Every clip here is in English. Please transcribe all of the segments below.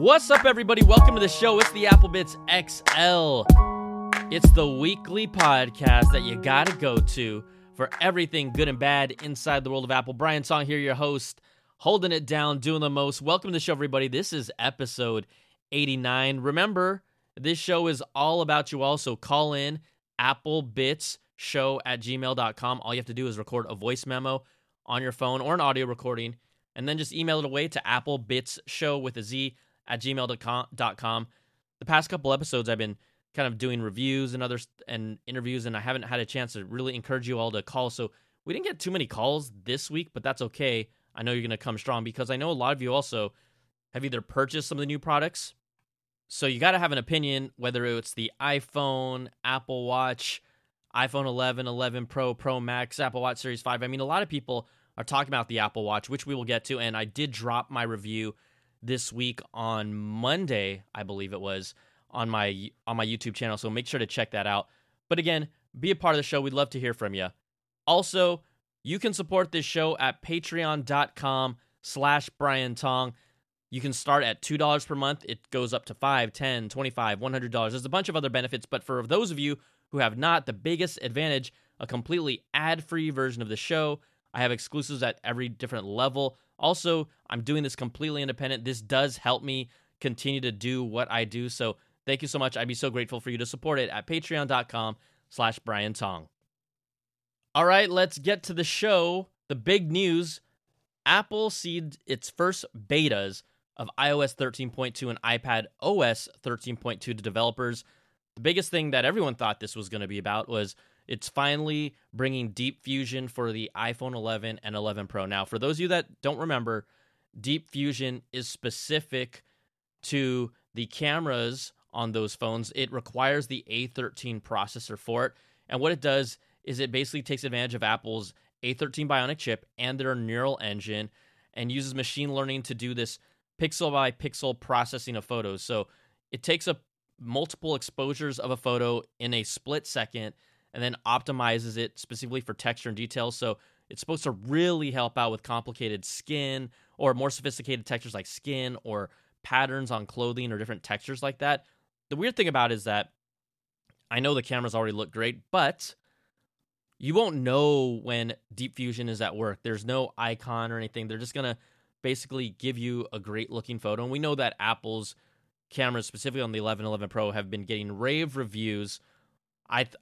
What's up, everybody? Welcome to the show. It's the Applebits XL. It's the weekly podcast that you gotta go to for everything good and bad inside the world of Apple. Brian Tong here, your host, holding it down, doing the most. Welcome to the show, everybody. This is episode 89. Remember, this show is all about you all, so call in applebitsshow at gmail.com. All you have to do is record a voice memo on your phone or an audio recording, and then just email it away to applebitsshow with a Z at gmail.com. The past couple episodes, I've been kind of doing reviews and others and interviews, and I haven't had a chance to really encourage you all to call. So we didn't get too many calls this week, but that's okay. I know you're going to come strong because I know a lot of you also have either purchased some of the new products. So you got to have an opinion whether it's the iPhone, Apple Watch, iPhone 11, 11 Pro, Pro Max, Apple Watch Series 5. I mean, a lot of people are talking about the Apple Watch, which we will get to. And I did drop my review this week on Monday, I believe it was, on my on my YouTube channel. So make sure to check that out. But again, be a part of the show. We'd love to hear from you. Also, you can support this show at patreon.com slash Brian Tong. You can start at $2 per month. It goes up to $5, $10, $25, $100. There's a bunch of other benefits, but for those of you who have not, the biggest advantage, a completely ad-free version of the show. I have exclusives at every different level. Also, I'm doing this completely independent. This does help me continue to do what I do. So thank you so much. I'd be so grateful for you to support it at patreon.com slash Brian Tong. All right, let's get to the show. The big news Apple seed its first betas of iOS 13.2 and iPad OS 13.2 to developers. The biggest thing that everyone thought this was going to be about was it's finally bringing Deep Fusion for the iPhone 11 and 11 Pro. Now, for those of you that don't remember, Deep Fusion is specific to the cameras on those phones. It requires the A13 processor for it. And what it does is it basically takes advantage of Apple's A13 Bionic chip and their neural engine and uses machine learning to do this pixel by pixel processing of photos. So it takes up multiple exposures of a photo in a split second and then optimizes it specifically for texture and details. So it's supposed to really help out with complicated skin or more sophisticated textures like skin or patterns on clothing or different textures like that. The weird thing about it is that I know the cameras already look great, but you won't know when Deep Fusion is at work. There's no icon or anything. They're just going to basically give you a great looking photo. And we know that Apple's cameras, specifically on the 11, 11 Pro, have been getting rave reviews. I, th-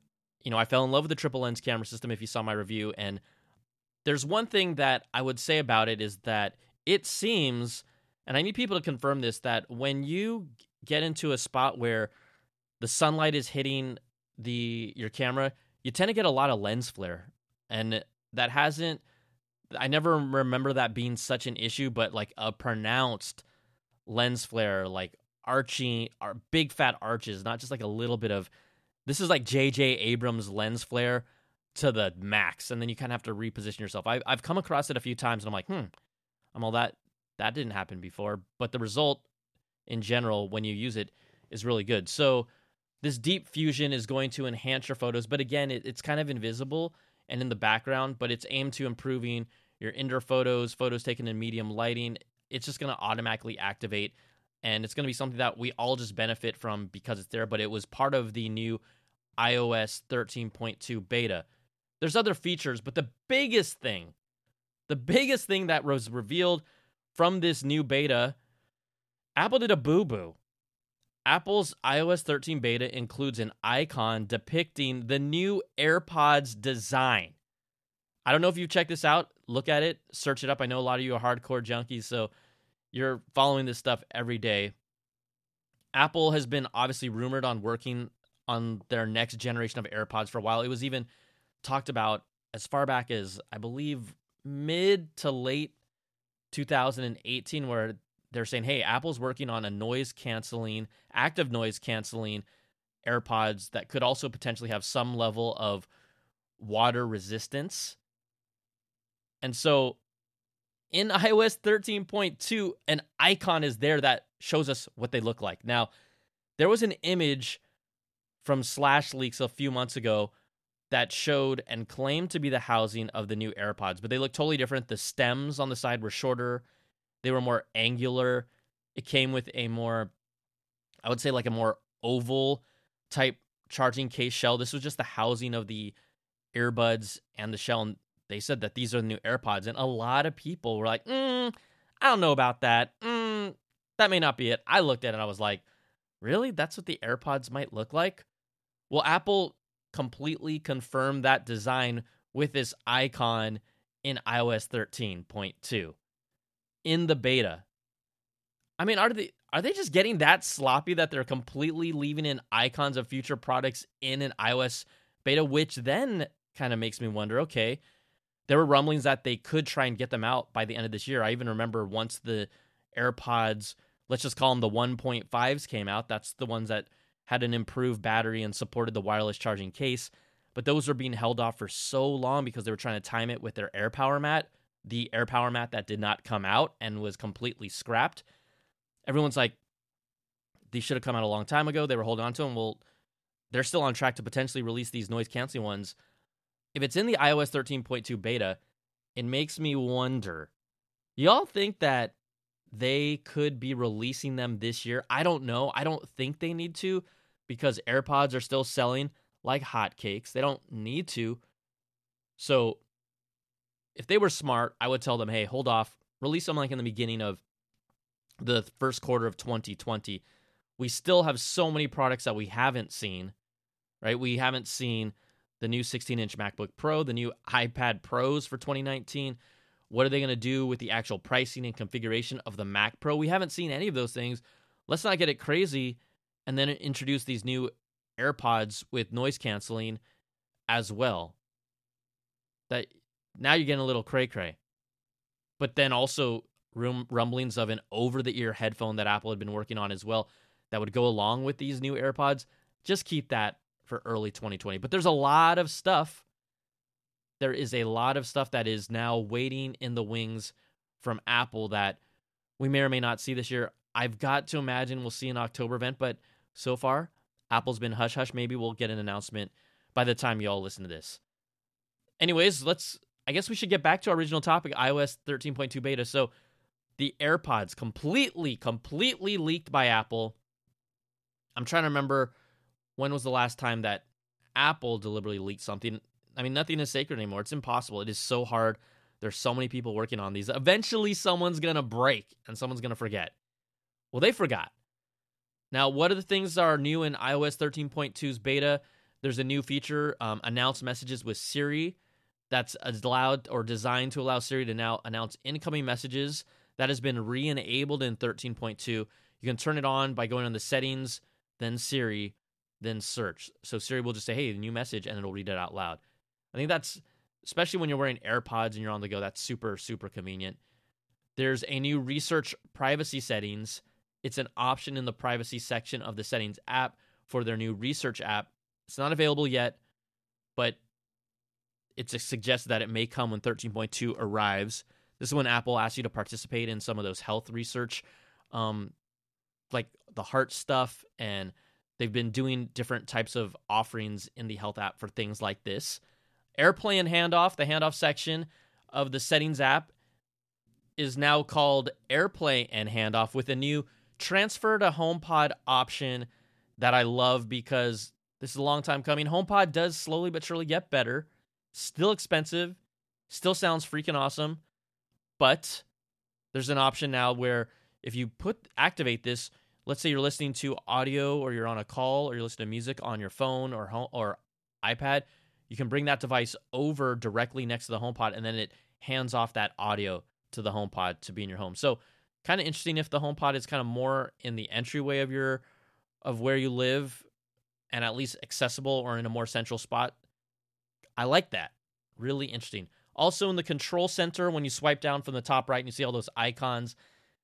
you know, I fell in love with the triple lens camera system. If you saw my review, and there's one thing that I would say about it is that it seems, and I need people to confirm this, that when you get into a spot where the sunlight is hitting the your camera, you tend to get a lot of lens flare, and that hasn't. I never remember that being such an issue, but like a pronounced lens flare, like arching, big fat arches, not just like a little bit of this is like J.J. Abrams lens flare to the max, and then you kind of have to reposition yourself. I, I've come across it a few times, and I'm like, hmm, I'm all that that didn't happen before, but the result in general when you use it is really good. So this deep fusion is going to enhance your photos, but again, it, it's kind of invisible and in the background, but it's aimed to improving your indoor photos, photos taken in medium lighting. It's just going to automatically activate, and it's going to be something that we all just benefit from because it's there. But it was part of the new iOS 13.2 beta. There's other features, but the biggest thing, the biggest thing that was revealed from this new beta, Apple did a boo boo. Apple's iOS 13 beta includes an icon depicting the new AirPods design. I don't know if you've checked this out. Look at it, search it up. I know a lot of you are hardcore junkies, so you're following this stuff every day. Apple has been obviously rumored on working on their next generation of AirPods for a while. It was even talked about as far back as I believe mid to late 2018 where they're saying, "Hey, Apple's working on a noise canceling, active noise canceling AirPods that could also potentially have some level of water resistance." And so in iOS 13.2, an icon is there that shows us what they look like. Now, there was an image from Slashleaks a few months ago that showed and claimed to be the housing of the new AirPods, but they look totally different. The stems on the side were shorter, they were more angular. it came with a more, I would say, like a more oval type charging case shell. This was just the housing of the earbuds and the shell. And they said that these are the new AirPods. And a lot of people were like, mm, I don't know about that. Mm, that may not be it. I looked at it and I was like, really? That's what the AirPods might look like? Well, Apple completely confirmed that design with this icon in iOS 13.2 in the beta. I mean, are they are they just getting that sloppy that they're completely leaving in icons of future products in an iOS beta, which then kind of makes me wonder, okay, there were rumblings that they could try and get them out by the end of this year. I even remember once the AirPods, let's just call them the 1.5s came out, that's the ones that had an improved battery and supported the wireless charging case. But those were being held off for so long because they were trying to time it with their AirPower mat, the AirPower mat that did not come out and was completely scrapped. Everyone's like, these should have come out a long time ago. They were holding on to them. Well, they're still on track to potentially release these noise canceling ones. If it's in the iOS 13.2 beta, it makes me wonder. Y'all think that they could be releasing them this year? I don't know. I don't think they need to because AirPods are still selling like hotcakes. They don't need to. So if they were smart, I would tell them, hey, hold off, release them like in the beginning of the first quarter of 2020. We still have so many products that we haven't seen, right? We haven't seen the new 16 inch MacBook Pro, the new iPad Pros for 2019. What are they going to do with the actual pricing and configuration of the Mac Pro? We haven't seen any of those things. Let's not get it crazy and then introduce these new AirPods with noise canceling as well. That now you're getting a little cray cray. But then also rum- rumblings of an over the ear headphone that Apple had been working on as well that would go along with these new AirPods. Just keep that for early 2020. But there's a lot of stuff. There is a lot of stuff that is now waiting in the wings from Apple that we may or may not see this year. I've got to imagine we'll see an October event, but so far, Apple's been hush hush. Maybe we'll get an announcement by the time y'all listen to this. Anyways, let's. I guess we should get back to our original topic iOS 13.2 beta. So, the AirPods completely, completely leaked by Apple. I'm trying to remember when was the last time that Apple deliberately leaked something. I mean, nothing is sacred anymore. It's impossible. It is so hard. There's so many people working on these. Eventually, someone's going to break and someone's going to forget. Well, they forgot. Now, what are the things that are new in iOS 13.2's beta? There's a new feature, um, announce messages with Siri, that's allowed or designed to allow Siri to now announce incoming messages. That has been re enabled in 13.2. You can turn it on by going on the settings, then Siri, then search. So Siri will just say, hey, new message, and it'll read it out loud. I think that's, especially when you're wearing AirPods and you're on the go, that's super, super convenient. There's a new research privacy settings it's an option in the privacy section of the settings app for their new research app. It's not available yet, but it's suggested that it may come when 13.2 arrives. This is when Apple asks you to participate in some of those health research, um, like the heart stuff, and they've been doing different types of offerings in the health app for things like this. AirPlay and handoff, the handoff section of the settings app, is now called AirPlay and handoff with a new transfer to HomePod option that I love because this is a long time coming. HomePod does slowly but surely get better. Still expensive, still sounds freaking awesome, but there's an option now where if you put activate this, let's say you're listening to audio or you're on a call or you're listening to music on your phone or home, or iPad, you can bring that device over directly next to the HomePod and then it hands off that audio to the HomePod to be in your home. So kind of interesting if the HomePod is kind of more in the entryway of your of where you live and at least accessible or in a more central spot. I like that. Really interesting. Also in the control center, when you swipe down from the top right and you see all those icons,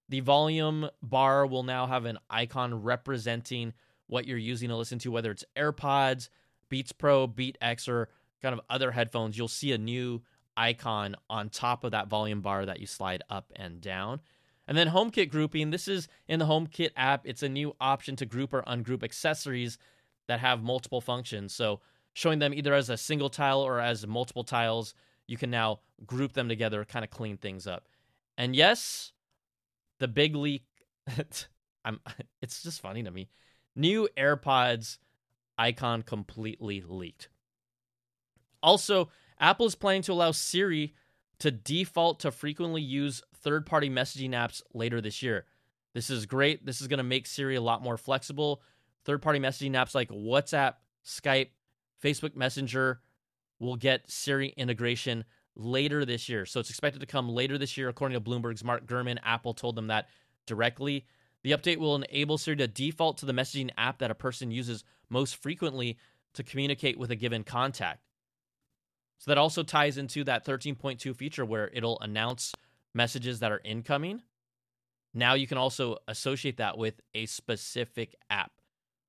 the volume bar will now have an icon representing what you're using to listen to, whether it's AirPods, Beats Pro, Beat X, or kind of other headphones. You'll see a new icon on top of that volume bar that you slide up and down. And then HomeKit grouping. This is in the HomeKit app. It's a new option to group or ungroup accessories that have multiple functions. So showing them either as a single tile or as multiple tiles, you can now group them together, kind of clean things up. And yes, the big leak I'm it's just funny to me. New AirPods icon completely leaked. Also, Apple is planning to allow Siri to default to frequently use third-party messaging apps later this year. This is great. This is going to make Siri a lot more flexible. Third-party messaging apps like WhatsApp, Skype, Facebook Messenger will get Siri integration later this year. So it's expected to come later this year, according to Bloomberg's Mark Gurman. Apple told them that directly. The update will enable Siri to default to the messaging app that a person uses most frequently to communicate with a given contact. So that also ties into that 13.2 feature where it'll announce messages that are incoming. Now you can also associate that with a specific app.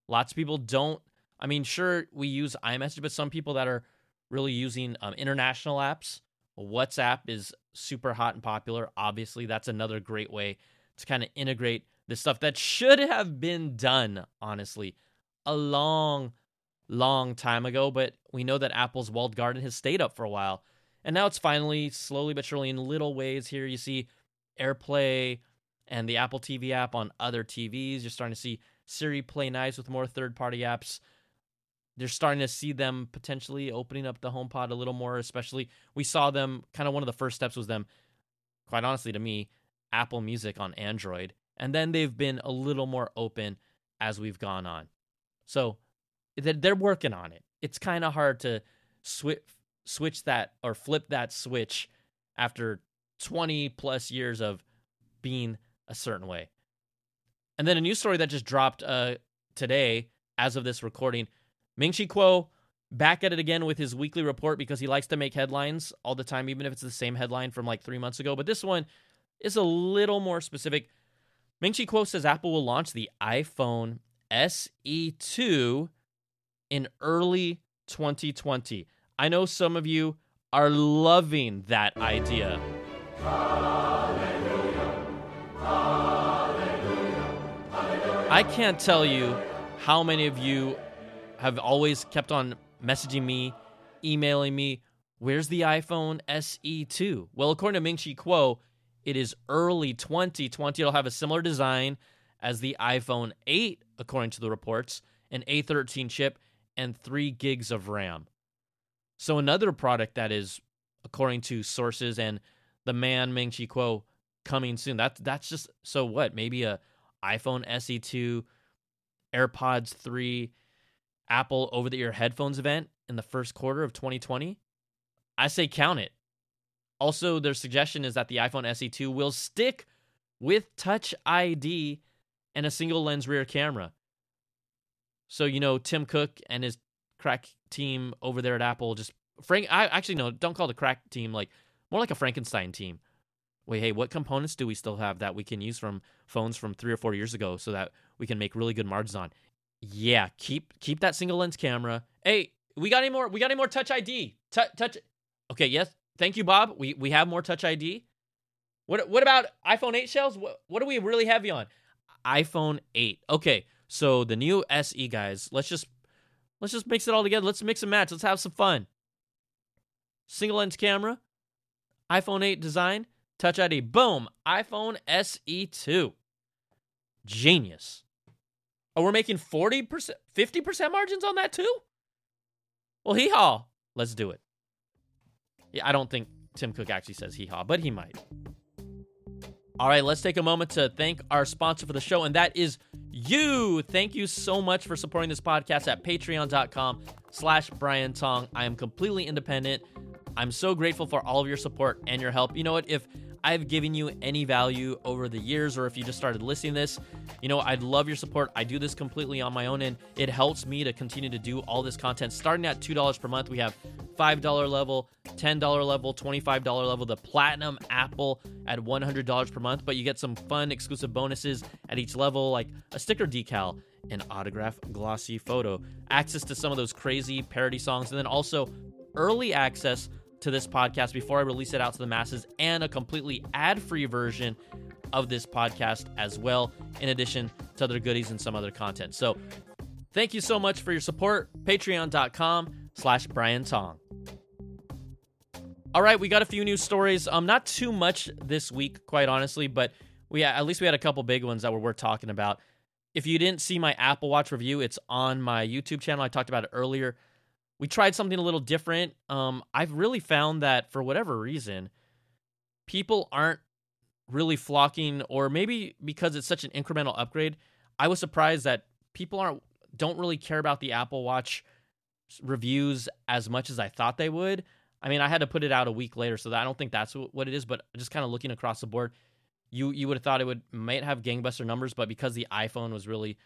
Lots of people don't. I mean, sure, we use iMessage, but some people that are really using um, international apps WhatsApp is super hot and popular. Obviously, that's another great way to kind of integrate this stuff that should have been done, honestly, a long, long time ago. But we know that Apple's walled garden has stayed up for a while. And now it's finally, slowly but surely, in little ways here. You see AirPlay and the Apple TV app on other TVs. You're starting to see Siri play nice with more third party apps they're starting to see them potentially opening up the HomePod a little more. Especially, we saw them kind of one of the first steps was them, quite honestly to me, Apple Music on Android, and then they've been a little more open as we've gone on. So they're working on it. It's kind of hard to switch switch that or flip that switch after 20 plus years of being a certain way. And then a news story that just dropped uh, today, as of this recording, Ming Chi Kuo back at it again with his weekly report because he likes to make headlines all the time, even if it's the same headline from like three months ago. But this one is a little more specific. Ming Chi Kuo says Apple will launch the iPhone SE2 in early 2020. I know some of you are loving that idea. I can't tell you how many of you have always kept on messaging me, emailing me, where's the iPhone SE2? Well, according to Ming Chi Kuo, it is early 2020. It'll have a similar design as the iPhone 8, according to the reports, an A13 chip and 3 gigs of RAM. So another product that is, according to sources and the man Ming Chi Kuo, coming soon. That that's just so what? Maybe a iPhone SE2, AirPods 3, Apple over the ear headphones event in the first quarter of 2020? I say count it. Also, their suggestion is that the iPhone SE2 will stick with Touch ID and a single lens rear camera. So, you know, Tim Cook and his crack team over there at Apple just Frank I actually no, don't call it a crack team like more like a Frankenstein team. Wait, hey, what components do we still have that we can use from phones from 3 or 4 years ago so that we can make really good margins on? yeah, keep keep that single lens camera. Hey, we got any more? We got any more Touch ID? Touch, touch. Okay, yes. Thank you, Bob. We we have more Touch ID. What what about iPhone 8 shells? What what are we really heavy on? iPhone 8. Okay, so the new SE guys. Let's just let's just mix it all together. Let's mix and match. Let's have some fun. Single lens camera, iPhone 8 design, Touch ID. Boom, iPhone SE 2. Genius. Oh, we're making 40%, 50% margins on that too? Well, hee haw. Let's do it. Yeah, I don't think Tim Cook actually says hee haw, but he might. All right, let's take a moment to thank our sponsor for the show, and that is you. Thank you so much for supporting this podcast at patreon.com slash Brian Tong. I am completely independent. I'm so grateful for all of your support and your help. You know what? If I've given you any value over the years, or if you just started listening this, you know, I'd love your support. I do this completely on my own, and it helps me to continue to do all this content. Starting at $2 per month, we have $5 level, $10 level, $25 level, the platinum Apple at $100 per month, but you get some fun exclusive bonuses at each level, like a sticker decal, an autograph glossy photo, access to some of those crazy parody songs, and then also early access to this podcast before I release it out to the masses and a completely ad free version of this podcast as well, in addition to other goodies and some other content. So thank you so much for your support. Patreon.com slash Brian Tong. All right, we got a few news stories. Um, not too much this week, quite honestly, but we at least we had a couple big ones that were worth talking about. If you didn't see my Apple Watch review, it's on my YouTube channel. I talked about it earlier. We tried something a little different. Um, I've really found that for whatever reason, people aren't really flocking, or maybe because it's such an incremental upgrade. I was surprised that people aren't don't really care about the Apple Watch reviews as much as I thought they would. I mean, I had to put it out a week later, so I don't think that's what it is. But just kind of looking across the board, you you would have thought it would might have gangbuster numbers, but because the iPhone was really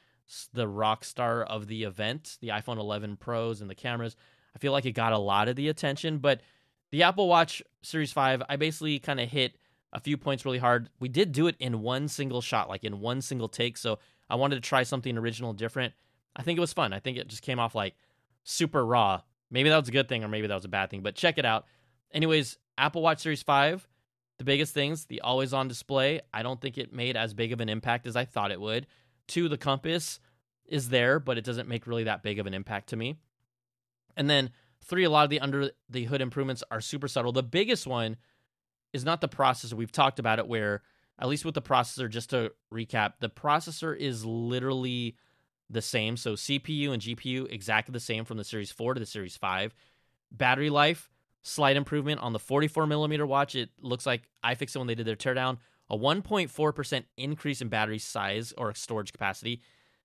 the rock star of the event, the iPhone 11 Pros and the cameras, I feel like it got a lot of the attention. But the Apple Watch Series 5, I basically kind of hit a few points really hard. We did do it in one single shot, like in one single take. So I wanted to try something original, different. I think it was fun. I think it just came off like super raw. Maybe that was a good thing or maybe that was a bad thing, but check it out. Anyways, Apple Watch Series 5, the biggest things, the always on display. I don't think it made as big of an impact as I thought it would. Two, the compass is there, but it doesn't make really that big of an impact to me. And then three, a lot of the under the hood improvements are super subtle. The biggest one is not the processor. We've talked about it where, at least with the processor, just to recap, the processor is literally the same. So CPU and GPU exactly the same from the Series 4 to the Series 5. Battery life, slight improvement on the 44 millimeter watch. It looks like I fixed it when they did their teardown, a 1.4% increase in battery size or storage capacity.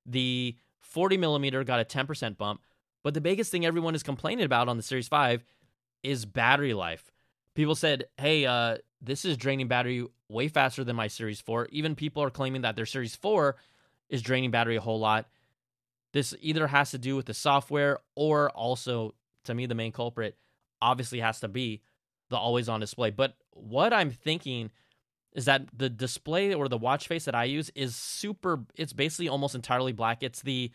The 40 millimeter got a 10% bump. But the biggest thing everyone is complaining about on the Series 5 is battery life. People said, hey, uh, this is draining battery way faster than my Series 4. Even people are claiming that their Series 4 is draining battery a whole lot. This either has to do with the software or also, to me, the main culprit obviously has to be the always on display. But what I'm thinking is that the display or the watch face that I use is super, it's basically almost entirely black. It's the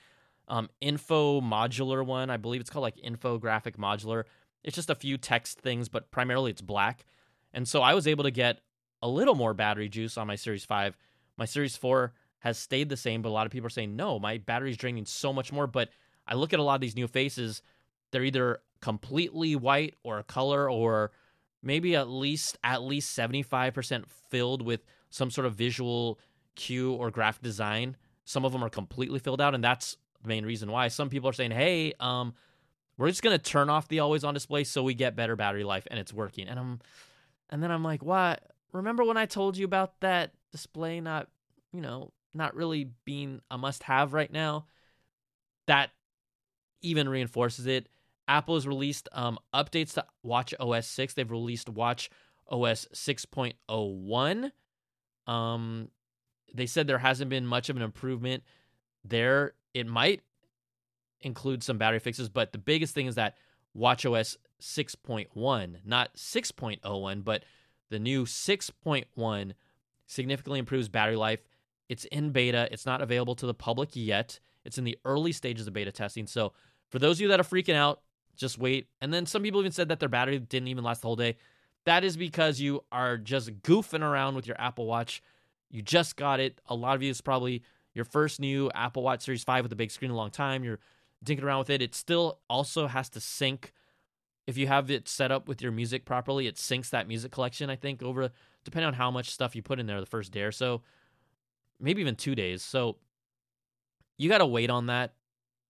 um, info modular one. I believe it's called like infographic modular. It's just a few text things, but primarily it's black. And so I was able to get a little more battery juice on my Series 5. My Series 4 has stayed the same, but a lot of people are saying, no, my battery's draining so much more. But I look at a lot of these new faces, they're either completely white or a color or maybe at least at least 75% filled with some sort of visual cue or graphic design. Some of them are completely filled out, and that's the main reason why. Some people are saying, hey, um, we're just gonna turn off the always on display so we get better battery life and it's working. And I'm and then I'm like, what? Remember when I told you about that display not, you know, not really being a must have right now, that even reinforces it. Apple has released um, updates to Watch OS 6. They've released Watch OS 6.01. Um, they said there hasn't been much of an improvement there. It might include some battery fixes, but the biggest thing is that Watch OS 6.1, not 6.01, but the new 6.1 significantly improves battery life it's in beta. It's not available to the public yet. It's in the early stages of beta testing. So for those of you that are freaking out, just wait. And then some people even said that their battery didn't even last the whole day. That is because you are just goofing around with your Apple Watch. You just got it. A lot of you is probably your first new Apple Watch Series 5 with a big screen a long time. You're dinking around with it. It still also has to sync. If you have it set up with your music properly, it syncs that music collection, I think, over depending on how much stuff you put in there the first day or so maybe even two days. So you got to wait on that.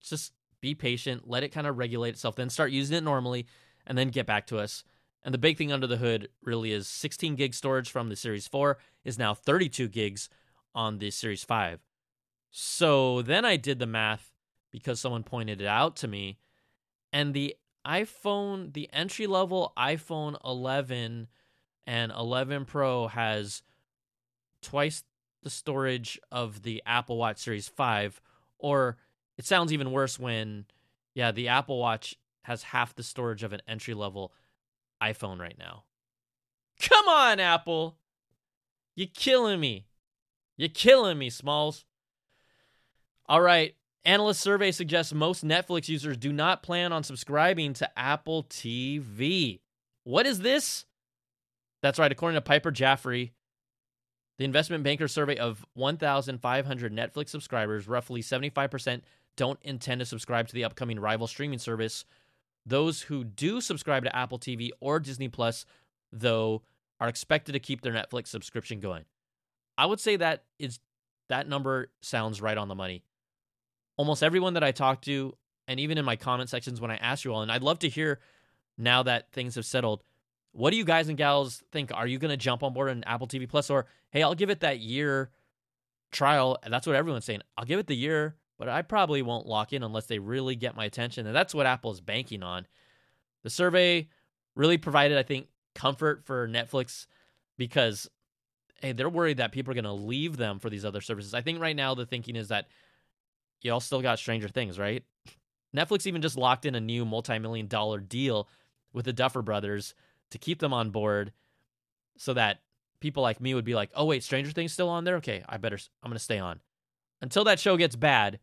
Just be patient, let it kind of regulate itself, then start using it normally, and then get back to us. And the big thing under the hood really is 16 gig storage from the Series 4 is now 32 gigs on the Series 5. So then I did the math because someone pointed it out to me. And the iPhone, the entry level iPhone 11 and 11 Pro has twice the storage of the Apple Watch Series 5 or it sounds even worse when yeah, the Apple Watch has half the storage of an entry level iPhone right now. Come on, Apple. You're killing me. You're killing me, Smalls. All right. Analyst survey suggests most Netflix users do not plan on subscribing to Apple TV. What is this? That's right. According to Piper Jaffray, the investment banker survey of 1,500 Netflix subscribers, roughly 75% don't intend to subscribe to the upcoming rival streaming service. Those who do subscribe to Apple TV or Disney Plus, though, are expected to keep their Netflix subscription going. I would say that is that number sounds right on the money. Almost everyone that I talk to, and even in my comment sections when I ask you all, and I'd love to hear now that things have settled. What do you guys and gals think? Are you going to jump on board an Apple TV Plus, or hey, I'll give it that year trial? That's what everyone's saying. I'll give it the year, but I probably won't lock in unless they really get my attention, and that's what Apple is banking on. The survey really provided, I think, comfort for Netflix because hey, they're worried that people are going to leave them for these other services. I think right now the thinking is that y'all still got Stranger Things, right? Netflix even just locked in a new multi-million dollar deal with the Duffer brothers to keep them on board so that people like me would be like, "Oh wait, Stranger Things still on there? Okay, I better I'm going to stay on." Until that show gets bad,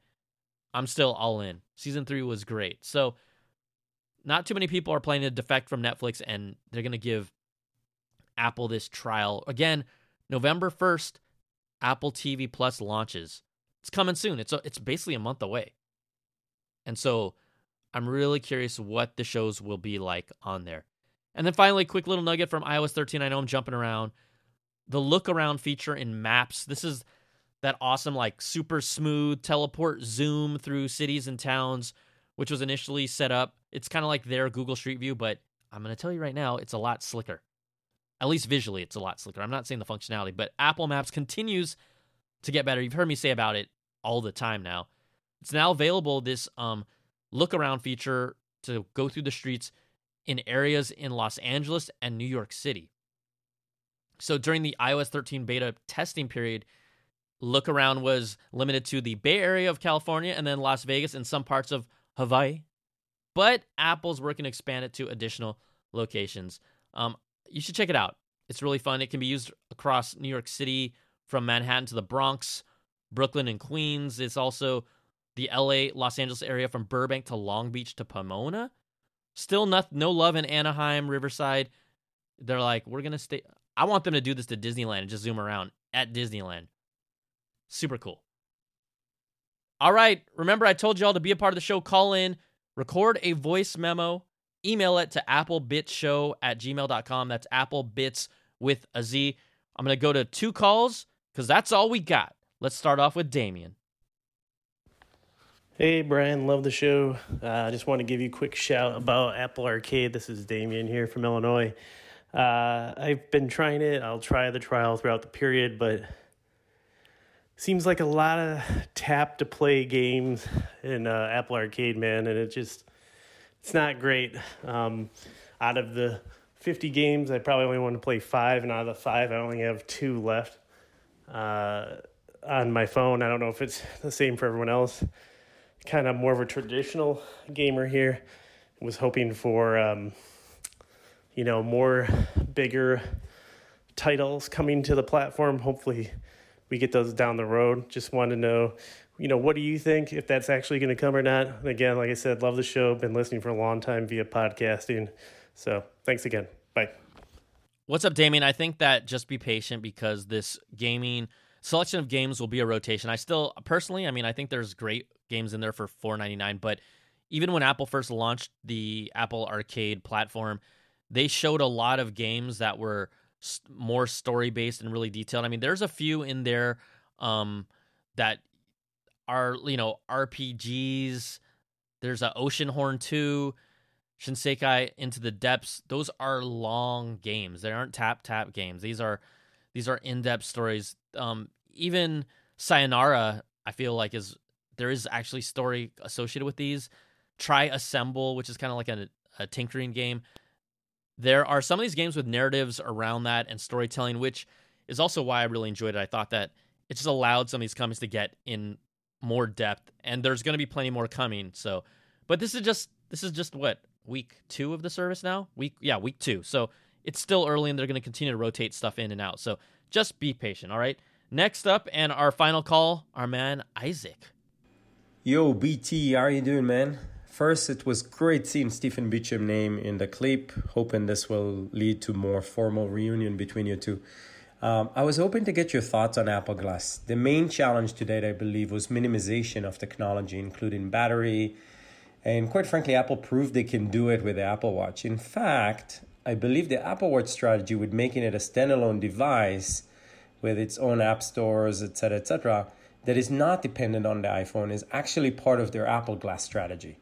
I'm still all in. Season 3 was great. So not too many people are planning to defect from Netflix and they're going to give Apple this trial. Again, November 1st, Apple TV Plus launches. It's coming soon. It's a, it's basically a month away. And so I'm really curious what the shows will be like on there. And then finally, quick little nugget from iOS 13. I know I'm jumping around. The look around feature in Maps. This is that awesome, like super smooth teleport zoom through cities and towns, which was initially set up it's kind of like their Google Street View, but I'm going to tell you right now, it's a lot slicker. At least visually, it's a lot slicker. I'm not saying the functionality, but Apple Maps continues to get better. You've heard me say about it all the time now. It's now available, this um, look around feature to go through the streets in areas in Los Angeles and New York City. So during the iOS 13 beta testing period, look around was limited to the Bay Area of California and then Las Vegas and some parts of Hawaii but Apple's working to expand it to additional locations. Um, you should check it out. It's really fun. It can be used across New York City from Manhattan to the Bronx, Brooklyn, and Queens. It's also the LA, Los Angeles area from Burbank to Long Beach to Pomona. Still not, no love in Anaheim, Riverside. They're like, we're going to stay. I want them to do this to Disneyland and just zoom around at Disneyland. Super cool. All right. Remember, I told y'all to be a part of the show. Call in record a voice memo, email it to applebitsshow at gmail.com. That's applebits with a Z. I'm going to go to two calls because that's all we got. Let's start off with Damien. Hey, Brian, love the show. Uh, I just want to give you a quick shout about Apple Arcade. This is Damien here from Illinois. Uh, I've been trying it. I'll try the trial throughout the period, but seems like a lot of tap to play games in uh, Apple Arcade, man, and it just it's not great. Um, out of the 50 games, I probably only want to play five, and out of the five, I only have two left uh, on my phone. I don't know if it's the same for everyone else. Kind of more of a traditional gamer here. Was hoping for um, you know more bigger titles coming to the platform. Hopefully we get those down the road. Just want to know, you know, what do you think if that's actually going to come or not? And again, like I said, love the show. Been listening for a long time via podcasting. So thanks again. Bye. What's up, Damien? I think that just be patient because this gaming selection of games will be a rotation. I still personally, I mean, I think there's great games in there for 4.99, but even when Apple first launched the Apple Arcade platform, they showed a lot of games that were more story based and really detailed. I mean, there's a few in there um, that are you know RPGs. There's a Oceanhorn 2, Shinsekai Into the Depths. Those are long games. They aren't tap tap games. These are these are in depth stories. Um, even Sayonara, I feel like is there is actually story associated with these. Try Assemble, which is kind of like a, a tinkering game there are some of these games with narratives around that and storytelling, which is also why I really enjoyed it. I thought that it just allowed some of these companies to get in more depth, and there's going to be plenty more coming. So, but this is just this is just what week two of the service now. Week yeah, week two. So it's still early, and they're going to continue to rotate stuff in and out. So just be patient. All right. Next up, and our final call, our man Isaac. Yo, BT, how are you doing, man? First, it was great seeing Stephen Beacham name in the clip, hoping this will lead to more formal reunion between you two. Um, I was hoping to get your thoughts on Apple Glass. The main challenge to date, I believe, was minimization of technology, including battery. And quite frankly, Apple proved they can do it with the Apple Watch. In fact, I believe the Apple Watch strategy with making it a standalone device with its own app stores, etc., etc., that is not dependent on the iPhone is actually part of their Apple Glass strategy.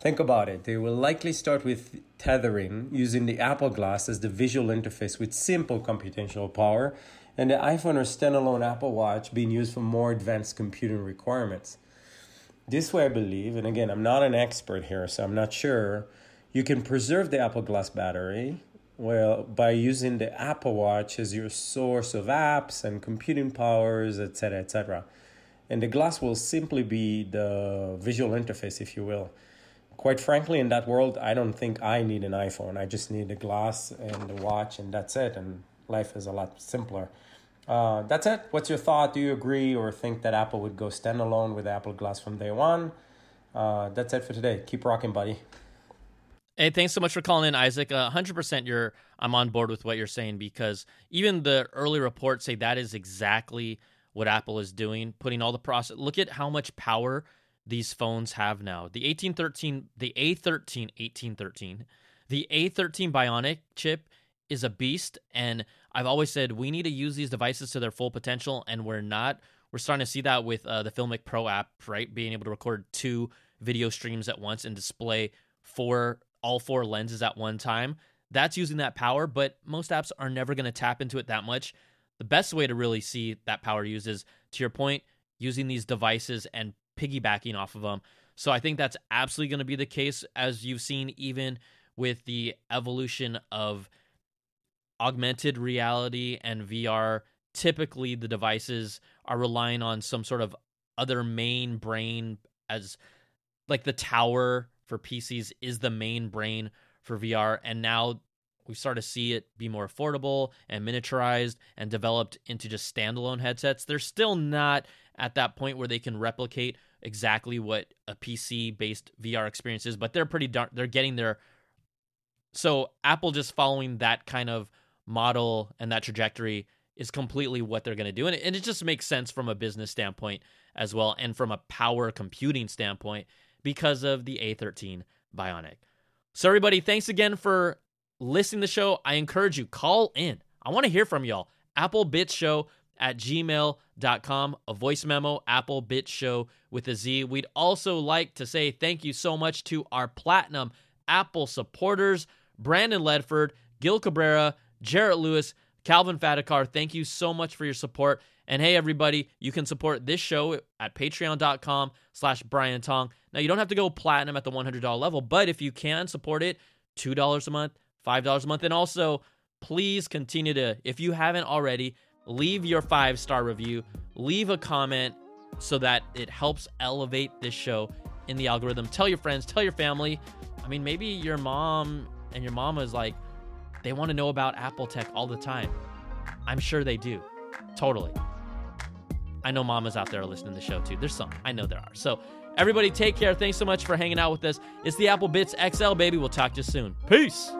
Think about it. They will likely start with tethering using the Apple Glass as the visual interface with simple computational power, and the iPhone or standalone Apple Watch being used for more advanced computing requirements. This way, I believe, and again, I'm not an expert here, so I'm not sure, you can preserve the Apple Glass battery well by using the Apple Watch as your source of apps and computing powers, etc., etc. And the glass will simply be the visual interface, if you will quite frankly, in that world, I don't think I need an iPhone. I just need a glass and a watch, and that's it. And life is a lot simpler. Uh, that's it. What's your thought? Do you agree or think that Apple would go standalone with Apple Glass from day one? Uh, that's it for today. Keep rocking, buddy. Hey, thanks so much for calling in, Isaac. Uh, 100% you're I'm on board with what you're saying because even the early reports say that is exactly what Apple is doing, putting all the process. Look at how much power these phones have now. The 1813, the A13, 1813, the A13 Bionic chip is a beast. And I've always said we need to use these devices to their full potential, and we're not. We're starting to see that with uh, the Filmic Pro app, right? Being able to record two video streams at once and display four, all four lenses at one time. That's using that power, but most apps are never going to tap into it that much. The best way to really see that power used is, to your point, using these devices and piggybacking off of them. So I think that's absolutely going to be the case, as you've seen even with the evolution of augmented reality and VR. Typically, the devices are relying on some sort of other main brain, as like the tower for PCs is the main brain for VR. And now we start to see it be more affordable and miniaturized and developed into just standalone headsets. They're still not at that point where they can replicate exactly what a PC based VR experience is, but they're pretty darn, they're getting there. So Apple just following that kind of model and that trajectory is completely what they're going to do. And it, and it just makes sense from a business standpoint as well and from a power computing standpoint because of the A13 Bionic. So everybody, thanks again for listening to the show. I encourage you, call in. I want to hear from y'all. Apple Bits Show at gmail.com, a voice memo, Apple Bit Show with a Z. We'd also like to say thank you so much to our platinum Apple supporters, Brandon Ledford, Gil Cabrera, Jarrett Lewis, Calvin Fadakar. Thank you so much for your support. And hey, everybody, you can support this show at patreon.com slash Brian Tong. Now, you don't have to go platinum at the $100 level, but if you can support it, $2 a month, $5 a month. And also, please continue to, if you haven't already, leave your five star review, leave a comment so that it helps elevate this show in the algorithm. Tell your friends, tell your family. I mean, maybe your mom and your mama is like, they want to know about Apple Tech all the time. I'm sure they do. Totally. I know mamas out there are listening to the show too. There's some. I know there are. So, everybody, take care. Thanks so much for hanging out with us. It's the Apple Bits XL, baby. We'll talk to you soon. Peace.